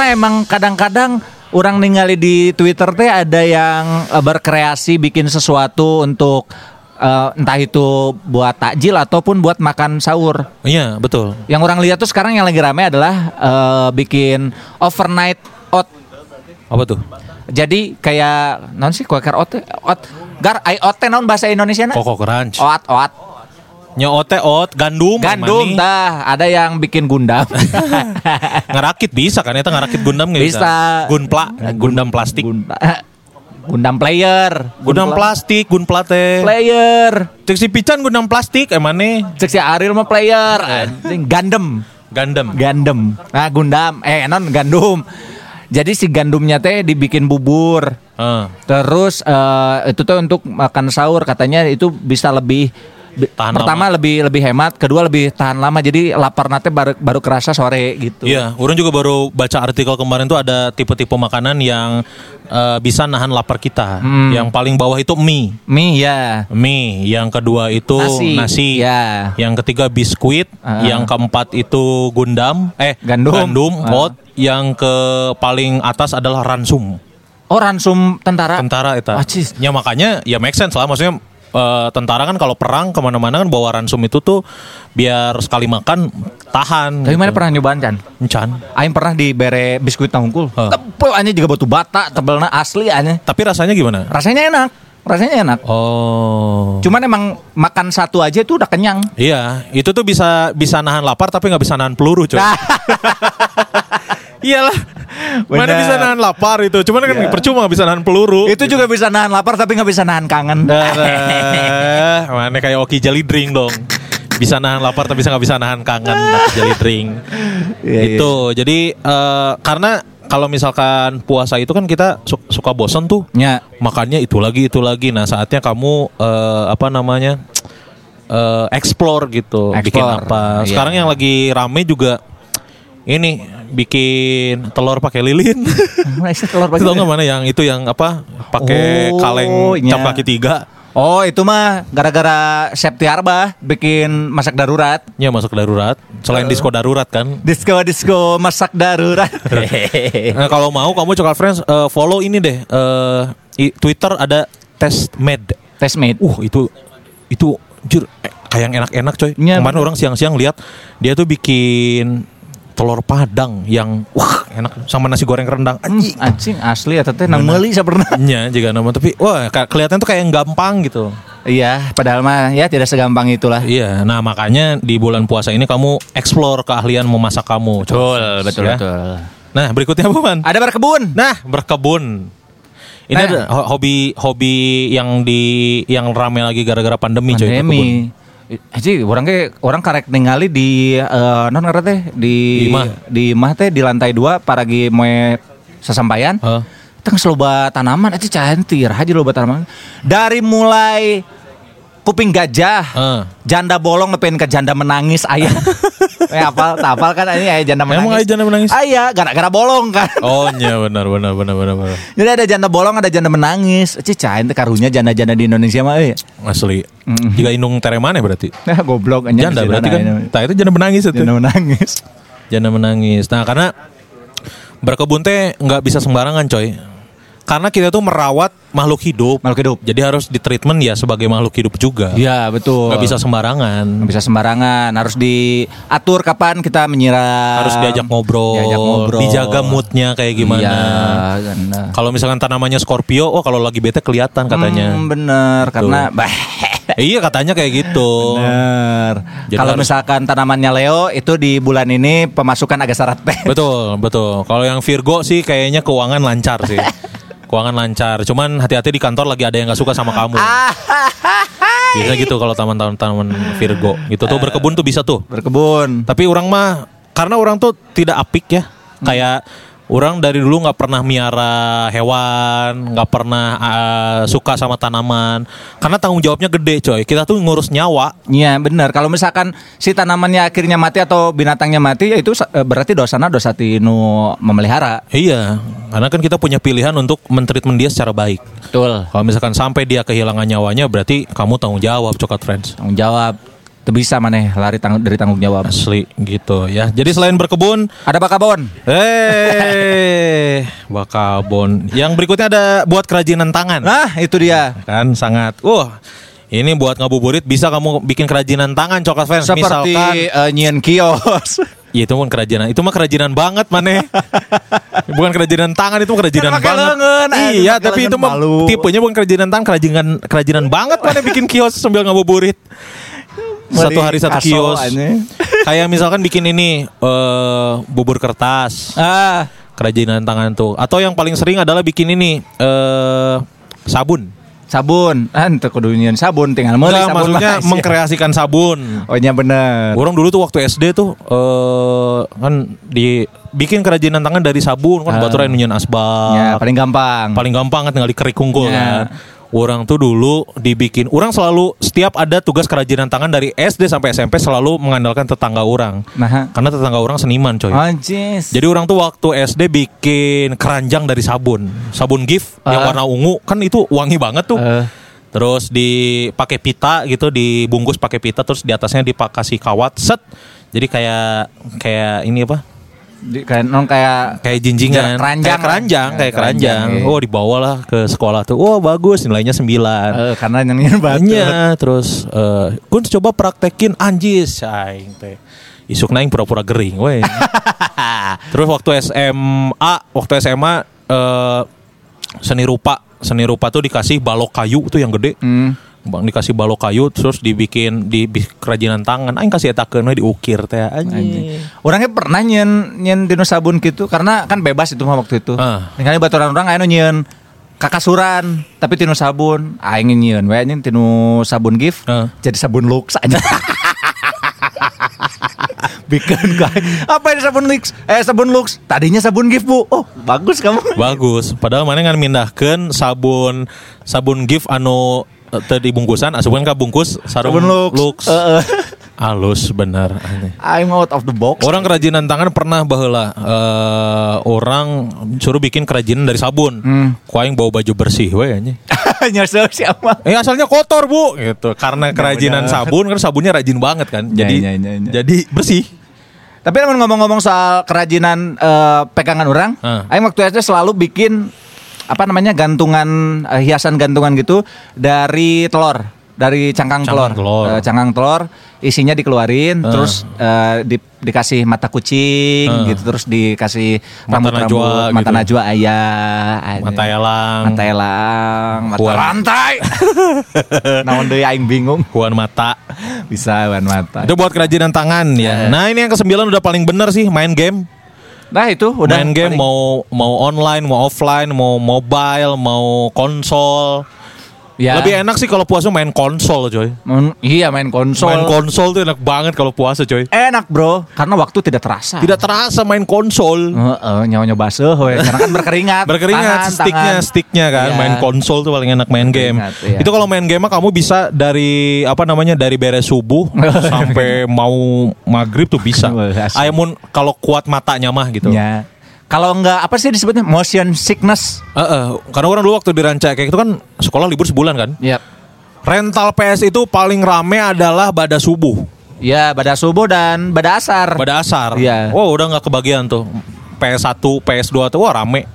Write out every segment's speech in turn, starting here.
Karena emang kadang-kadang orang ningali di Twitter teh ada yang eh, berkreasi bikin sesuatu untuk eh, entah itu buat takjil ataupun buat makan sahur. Iya, betul. Yang orang lihat tuh sekarang yang lagi rame adalah eh, bikin overnight oat. Apa tuh? Jadi kayak non sih quaker oat oat gar ai oat teh naon bahasa Indonesia na? Koko crunch. Oat oat Nya ote ot gandum. gandum tah ada yang bikin gundam. Ngerakit bisa kan? Eta ngerakit gundam nggak bisa? Bisa. Gunpla, gundam plastik. Gundam, gundam player. Gundam plastik, gunpla teh. player. Cek si pican gundam plastik emane Cek si Ariel mah player. Anjing, Gundam. Gundam. Gundam. Nah, Gundam. Eh, non gandum. Jadi si gandumnya teh dibikin bubur. Heeh. Terus eh, itu tuh untuk makan sahur katanya itu bisa lebih bi- Tahan pertama lebih lebih hemat, kedua lebih tahan lama. Jadi lapar nate baru baru kerasa sore gitu. Iya, orang juga baru baca artikel kemarin tuh ada tipe-tipe makanan yang eh, bisa nahan lapar kita. Hmm. Yang paling bawah itu mie. Mie ya. Mie, yang kedua itu Nasi. nasi, Ya. yang ketiga biskuit, Ah. yang keempat itu gundam, eh Gandum. Ah. oat, yang ke paling atas adalah ransum, Oh, ransum tentara. tentara itu. Ah, cis. Ya makanya ya make sense lah, maksudnya eh, tentara kan kalau perang ke mana-mana kan bawa ransum itu tuh biar sekali makan tahan. Tapi mana gitu. pernah nyobaan Chan? Encan. Aing pernah di bere biskuit tangkul. Hah. Tebel aja juga batu bata, tebelnya asli aja. Tapi rasanya gimana? Rasanya enak, rasanya enak. Oh. Cuman emang makan satu aja itu udah kenyang. Iya, itu tuh bisa bisa nahan lapar tapi nggak bisa nahan peluru, coy. Iyalah. Mana Bener. bisa nahan lapar itu? Cuman kan Iya. percuma bisa nahan peluru. itu juga bisa nahan lapar tapi nggak bisa nahan kangen. Eh, mana kayak Oki Jelly Drink dong. Bisa nahan lapar tapi nggak bisa nahan kangen Jelly Drink. Iya, iya. itu. Jadi eh, karena kalau misalkan puasa itu kan kita su- suka bosen tuh. Ya. Makannya itu lagi itu lagi. Nah, saatnya kamu eh, apa namanya? eh, explore gitu, bikin Explore, apa. iya. Sekarang yang lagi rame juga ini bikin telur pakai lilin. Telur Itu tau nggak mana yang itu yang apa pakai Oh, kaleng iya. cap kaki tiga Oh itu mah gara-gara Septi Arba bikin masak darurat. ya masuk darurat selain disko darurat kan Disco disco masak darurat. nah, kalau mau kamu coklat friends eh, follow ini deh eh, i- Twitter ada test med Test made. uh itu itu jur eh, kayak yang enak-enak coy Iya, kemarin orang siang-siang lihat dia tuh bikin telur padang yang wah enak sama nasi goreng rendang Hmm, anjing asli ya teteh nang meuli pernah. Nya juga nama tapi wah kelihatan tuh kayak yang gampang gitu Iya, padahal mah ya tidak segampang itulah. Iya, nah makanya di bulan puasa ini kamu explore keahlian memasak kamu. Betul, betul. Nah, berikutnya apa, Man? Ada berkebun. Nah, berkebun. Ini Nah. ada ho- hobi hobi yang di yang rame lagi gara-gara pandemi, coy. berkebun. Pandemi. Aji, orang ke orang karek ningali di eh, non teh di Di imah. di imah teh di lantai dua paragi moe sesampaian. Hah? Teng loba tanaman aja cantir haji loba tanaman. Dari mulai kuping gajah, Heeh. janda bolong ngepen ke janda menangis ayah. eh apal, tak apal kan ini ayah janda menangis. Emang aya janda menangis? Ayah, gara-gara bolong kan. Oh, iya benar benar benar benar benar. Jadi ada janda bolong, ada janda menangis. Ci cain teh karunya janda-janda di Indonesia mah euy. Asli. Mm. Jika indung teremane berarti. Nah, goblok Janda berarti kan. Nah, itu janda menangis itu. Janda menangis. Janda menangis. Nah, karena berkebun teh nggak bisa sembarangan, coy. Karena kita tuh merawat makhluk hidup. Makhluk hidup. Jadi harus ditreatment ya sebagai makhluk hidup juga. Iya, betul. Nggak bisa sembarangan. Nggak bisa sembarangan, harus diatur kapan kita menyiram. Harus diajak ngobrol, Diajak ngobrol. dijaga moodnya kayak gimana. Iya. Kalau misalkan tanamannya Scorpio, oh kalau lagi bete kelihatan katanya. Hmm, bener, karena bah, Eh, iya katanya kayak gitu. bener. Kalau harus- misalkan tanamannya Leo itu di bulan ini pemasukan agak syarat teh. Betul, betul. Kalau yang Virgo sih kayaknya keuangan lancar sih. keuangan lancar. Cuman hati-hati di kantor lagi ada yang nggak suka sama kamu. Bisa gitu kalau taman-taman taman Virgo. Gitu tuh berkebun tuh bisa tuh. Berkebun. Tapi orang mah karena orang tuh tidak apik ya. Kayak orang dari dulu nggak pernah miara hewan, nggak pernah uh, suka sama tanaman. Karena tanggung jawabnya gede, coy. Kita tuh ngurus nyawa. Iya benar. Kalau misalkan si tanamannya akhirnya mati atau binatangnya mati, ya itu eh, berarti dosana dosa tinu memelihara. Iya, karena kan kita punya pilihan untuk mentreatment dia secara baik. Betul. Kalau misalkan sampai dia kehilangan nyawanya, berarti kamu tanggung jawab, coklat friends. Tanggung jawab. Bisa maneh lari tang- dari tanggung jawab. Asli gitu ya. Jadi selain berkebun, Ada bakabon. eh bakabon. Yang berikutnya ada buat kerajinan tangan. Nah, itu dia. Kan sangat. Wah, ini buat ngabuburit bisa kamu bikin kerajinan tangan coklat fans. Seperti Misalkan, eh, nyieun kios. ya itu kan kerajinan. Itu mah kerajinan banget maneh. bukan kerajinan tangan itu mah kerajinan banget. lengan, iya, tapi lengan itu mah tipenya bukan kerajinan tangan, kerajinan kerajinan banget maneh bikin kios sambil ngabuburit. Satu hari satu kios. Kayak misalkan bikin ini eh bubur kertas. Ah, kerajinan tangan tuh atau yang paling sering adalah bikin ini eh sabun sabun. Ah, ente kudu nyieun sabun tinggal meuli Enggak, sabun maksudnya mah. mengkreasikan sabun Oh, nya bener. orang dulu tuh waktu SD tuh eh kan di bikin kerajinan tangan dari sabun kan Ah. baturan nunyan asbak Ya, paling gampang. paling gampang kan tinggal dikerik kungkul Ya. kan orang tuh dulu dibikin orang selalu setiap ada tugas kerajinan tangan dari SD sampai SMP selalu mengandalkan tetangga orang Nah, karena tetangga orang seniman coy anjis. Jadi orang tuh waktu SD bikin keranjang dari sabun, sabun Gif yang Ah. warna ungu kan itu wangi banget tuh. Eh. Terus dipakai pita gitu, dibungkus pakai pita, terus di atasnya dipakasih kawat, set. Jadi kayak kayak ini apa? Di, kayak non kayak Kayak jinjingan, Keranjang kayak keranjang, kayak Kayak keranjang, keranjang. iya. Oh dibawalah ke sekolah tuh. Oh bagus, nilainya 9 eh, karena batu. Iya, terus eh Kun coba praktekin anjis aing teh. Isuk naing pura-pura gering weh. terus waktu SMA, waktu SMA eh seni rupa, seni rupa tuh dikasih balok kayu tuh yang gede. Hmm. Bang dikasih balok kayu terus dibikin di kerajinan tangan. Aing kasih etakeun we diukir teh anjing. Orangnya pernah nyen nyen dino sabun gitu karena kan bebas itu mah waktu itu. Tinggalnya baturan orang anu nyen kakasuran tapi tinu sabun aing nyen we nyen tinu sabun gift Ah. jadi sabun lux aja. Bikin kayak apa ini sabun lux? Eh sabun lux. Tadinya sabun gift bu. Oh bagus kamu. Bagus. Padahal mana ngan mindahkeun sabun sabun gift anu eh, teu dibungkusan, asupan ka bungkus sarung Sabun lux. lux. Heeh. Halus bener aneh. I'm out of the box. Orang kerajinan tangan pernah baheula eh orang suruh bikin kerajinan dari sabun. Hmm. Ku aing bawa baju bersih we anjing. Nyesel siapa? Eh asalnya kotor, Bu, gitu. Karena kerajinan sabun kan sabunnya rajin banget kan. Jadi ya, ya, ya. jadi bersih. Tapi ngomong-ngomong soal kerajinan eh, pegangan orang, Ah. Aing waktu SD selalu bikin apa namanya gantungan eh, hiasan gantungan gitu dari telur, dari cangkang, Cangkang telur. Eh, cangkang telur, isinya dikeluarin, Ah. terus eh, di- dikasih mata kucing Ah. gitu, terus dikasih Mata rambut-rambut, najwa mata gitu. najwa ayah. Mata elang, mata elang, mata Kuan. rantai. Naon deui aing bingung. kuan mata. Bisa wan mata. Itu buat kerajinan tangan ya. Ya. Nah, ini yang kesembilan udah paling bener sih main game. Nah itu udah main game paling- mau mau online, mau offline, mau mobile, mau konsol. Ya. Lebih enak sih kalau puasa main konsol, coy. Men- iya main konsol. Main konsol tuh enak banget kalau puasa, coy. Enak bro, karena waktu tidak terasa. Tidak terasa main konsol. Heeh, nyawa basah we. karena kan berkeringat. Berkeringat Tangan, sticknya, tangan. sticknya kan. Iya. Main konsol tuh paling enak main game. Iya. Itu kalau main game mah kamu bisa dari apa namanya dari beres subuh sampai mau maghrib tuh bisa. Ayamun kalau kuat matanya mah gitu. Ya. Kalau enggak apa sih disebutnya motion sickness? Eh, eh, karena orang dulu waktu di Ranca kayak gitu kan sekolah libur sebulan kan. Yap. Rental PS itu paling rame adalah pada subuh, Ya, pada subuh dan pada asar. pada asar. Iya. Oh udah nggak kebagian tuh. PS1, PS2 tuh wah rame.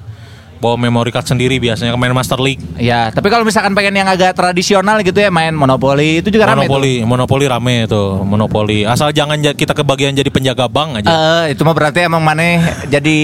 Bawa memory card sendiri biasanya main Master League. Ya, tapi kalau misalkan pengen yang agak tradisional gitu ya main Monopoly itu juga rame tuh. Monopoli, monopoli rame tuh, monopoli. Asal jangan ja- kita kebagian jadi penjaga bank aja. Eh, itu mah berarti emang maneh jadi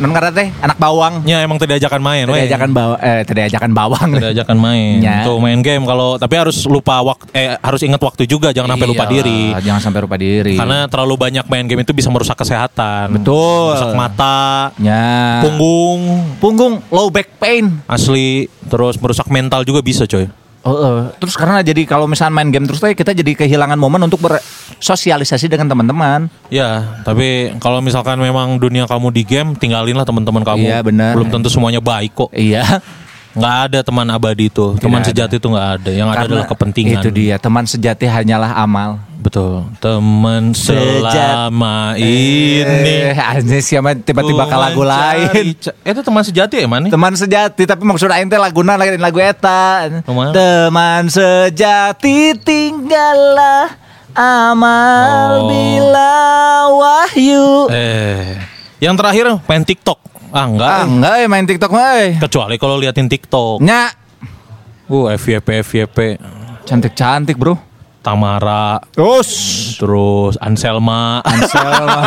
non karena teh anak bawang. Ya emang tidak ajakan main, Tidak ajakan bawa eh tidak ajakan bawang. Tidak ajakan main. Ya. Tuh main game kalau tapi harus lupa waktu eh harus ingat waktu juga, jangan sampai lupa Iya, diri. Jangan sampai lupa diri. Karena terlalu banyak main game itu bisa merusak kesehatan. Betul. Merusak mata, ya. punggung, punggung low back pain. asli terus merusak mental juga bisa coy. Oh, eh. terus karena jadi kalau misalnya main game terus kita jadi kehilangan momen untuk bersosialisasi dengan teman-teman. Ya, tapi kalau misalkan memang dunia kamu di game, tinggalinlah teman-teman kamu. Iya, benar. Belum tentu semuanya baik kok. Iya. Nggak ada teman abadi itu. Teman ada. sejati itu nggak ada. Yang ada Karena adalah kepentingan. Itu dia, teman sejati hanyalah amal. Betul. Teman selama ini. Eh, anjir siapa tiba-tiba ke lagu lain. Itu teman sejati ya mana? Teman sejati tapi maksud aing teh laguna lain lagu eta. Kumaha? Teman sejati tinggallah amal Oh. bila wahyu. Eh, yang terakhir main TikTok. Ah enggak. Ah, enggak ya main TikTok mah. eh. Kecuali kalau liatin TikTok. Nya Uh, FYP FYP. cantik-cantik, Bro. Tamara, Terus terus Anselma, Anselma.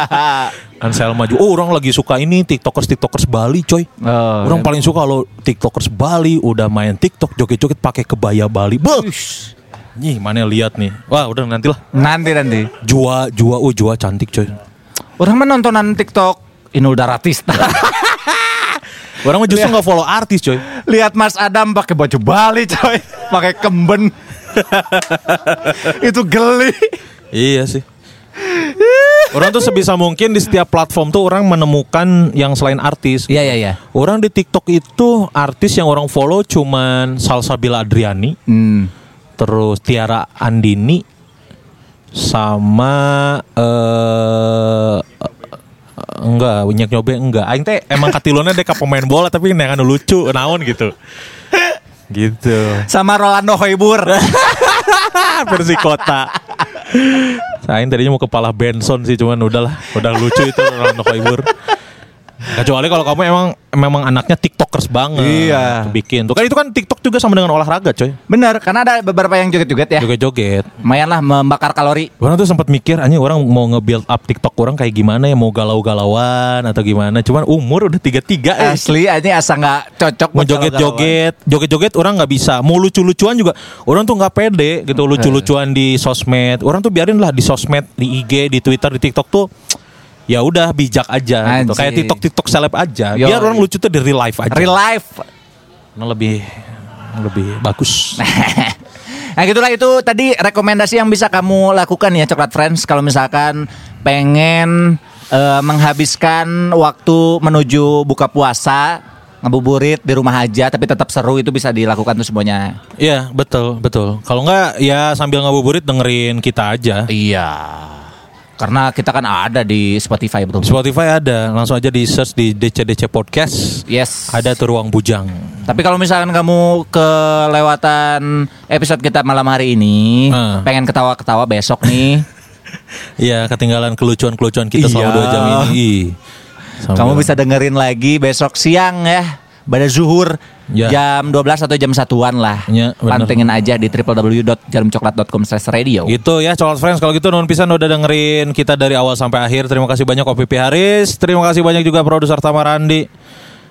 Anselma juga. Oh, orang lagi suka ini TikTokers TikTokers Bali, coy. Oh, orang paling suka kalau TikTokers Bali udah main TikTok joget-joget pakai kebaya Bali. Beuh. Nih, mana lihat nih. Wah, udah nantilah. nanti nanti. Jua, Jua, oh Jua cantik, coy. Orang mah nontonan TikTok Inul Daratista. Orang justru nggak follow artis, coy. Lihat Mas Adam pakai baju Bali, coy. Pakai kemben. Itu geli. Iya sih. Orang tuh sebisa mungkin di setiap platform tuh orang menemukan yang selain artis. Iya, iya, iya. Orang di TikTok itu artis yang orang follow cuman Salsabila Adriani, Hmm. terus Tiara Andini, sama eh enggak banyak nyobe enggak. Aing teh emang katilona deka pemain bola tapi nengan lucu, naon gitu. gitu. Sama Rolando Hoibur. versi kota. Saya tadinya mau kepala Benson sih cuman udahlah, udah lucu itu Ronaldo Koibur. Kecuali kalau kamu emang memang anaknya tiktokers banget. Iya. Bikin tuh kan itu kan tiktok juga sama dengan olahraga coy. Bener, karena ada beberapa yang joget-joget ya. Joget-joget. Lumayan lah membakar kalori. Orang tuh sempat mikir, anjing orang mau nge-build up TikTok orang kayak gimana ya, mau galau-galauan atau gimana. Cuman umur udah tiga-tiga eh. Asli aja asa nggak cocok Mau joget-joget, joget-joget orang nggak bisa. Mau lucu-lucuan juga, orang tuh nggak pede gitu. Lucu-lucuan di sosmed, orang tuh biarin lah di sosmed, di IG, di Twitter, di TikTok tuh. Ya udah bijak aja, gitu. Anjing. kayak TikTok TikTok seleb aja. Yo. Biar orang lucu tuh di real life aja. Real life. Karena lebih lebih bagus. Nah gitulah itu tadi rekomendasi yang bisa kamu lakukan ya Coklat Friends kalau misalkan pengen eh, menghabiskan waktu menuju buka puasa ngabuburit di rumah aja tapi tetap seru itu bisa dilakukan tuh semuanya. Iya betul betul. Kalau nggak ya sambil ngabuburit dengerin kita aja. Iya. Karena kita kan ada di Spotify bro. Spotify ada, langsung aja di search di DCDC Podcast. Yes. Ada tuh ruang bujang. Tapi kalau misalkan kamu kelewatan episode kita malam hari ini, Ah. pengen ketawa-ketawa besok nih, Iya, ketinggalan kelucuan-kelucuan kita selama Iya. dua jam ini. Sambil- kamu bisa dengerin lagi besok siang ya. Pada zuhur Ya. jam 12 atau jam satuan lah. Ya, bener. Pantengin aja di www.jarumcoklat.com radio. Gitu ya Coklat Friends. Kalau gitu non pisan udah dengerin kita dari awal sampai akhir. Terima kasih banyak OPP Haris. Terima kasih banyak juga produser Tamarandi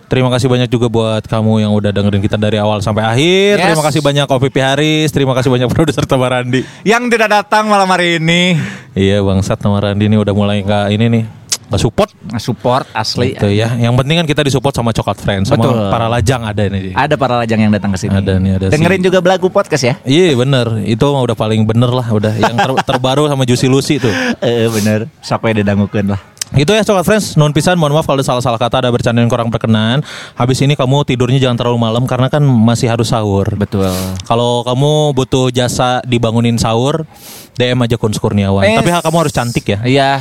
Terima kasih banyak juga buat kamu yang udah dengerin kita dari awal sampai akhir. Yes. Terima kasih banyak OPP Haris. Terima kasih banyak produser Tamarandi Yang tidak datang malam hari ini. Iya bangsat Tamarandi ini udah mulai nggak ini nih nggak support support asli. Gitu ya Yang penting kan kita disupport sama Coklat Friends Sama Betul. para lajang ada ini Ada para lajang yang datang ke sini. Ada nih, ada Dengerin sih. juga belagu podcast ya. Iya bener Itu udah paling bener lah Udah yang ter- terbaru sama Juicy Lucy tuh Eh bener. Sok we didangukeun lah. Gitu ya Coklat Friends, non pisan mohon maaf kalau ada salah-salah kata ada bercanda yang kurang berkenan. Habis ini kamu tidurnya jangan terlalu malam karena kan masih harus sahur. Betul. Kalau kamu butuh jasa dibangunin sahur, DM aja Kun Kurniawan. Eh, Tapi kamu harus cantik ya. Iya.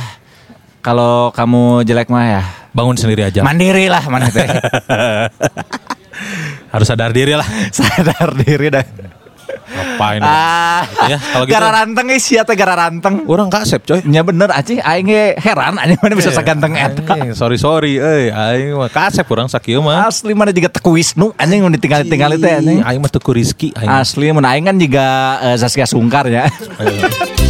Kalau kamu jelek mah ya Bangun sendiri aja. mandiri lah mana teh. harus sadar diri lah. Sadar diri dah. Ngapain? Ah, Ya, kalau gitu. gara ranteng eh sia teh gara ranteng. Orang kasep coy. Nya bener aci aing heran anjing mana bisa saganteng eta. Anjing, Sorry sorry, eh, aing mah kasep orang sakieu mah. Asli mana juga Teku Wisnu anjing mun ditinggal-tinggal teh anjing. Aing mah tuku Rizky. Aing. Asli mun aing kan juga eh, Zaskia Sungkar ya. Eh.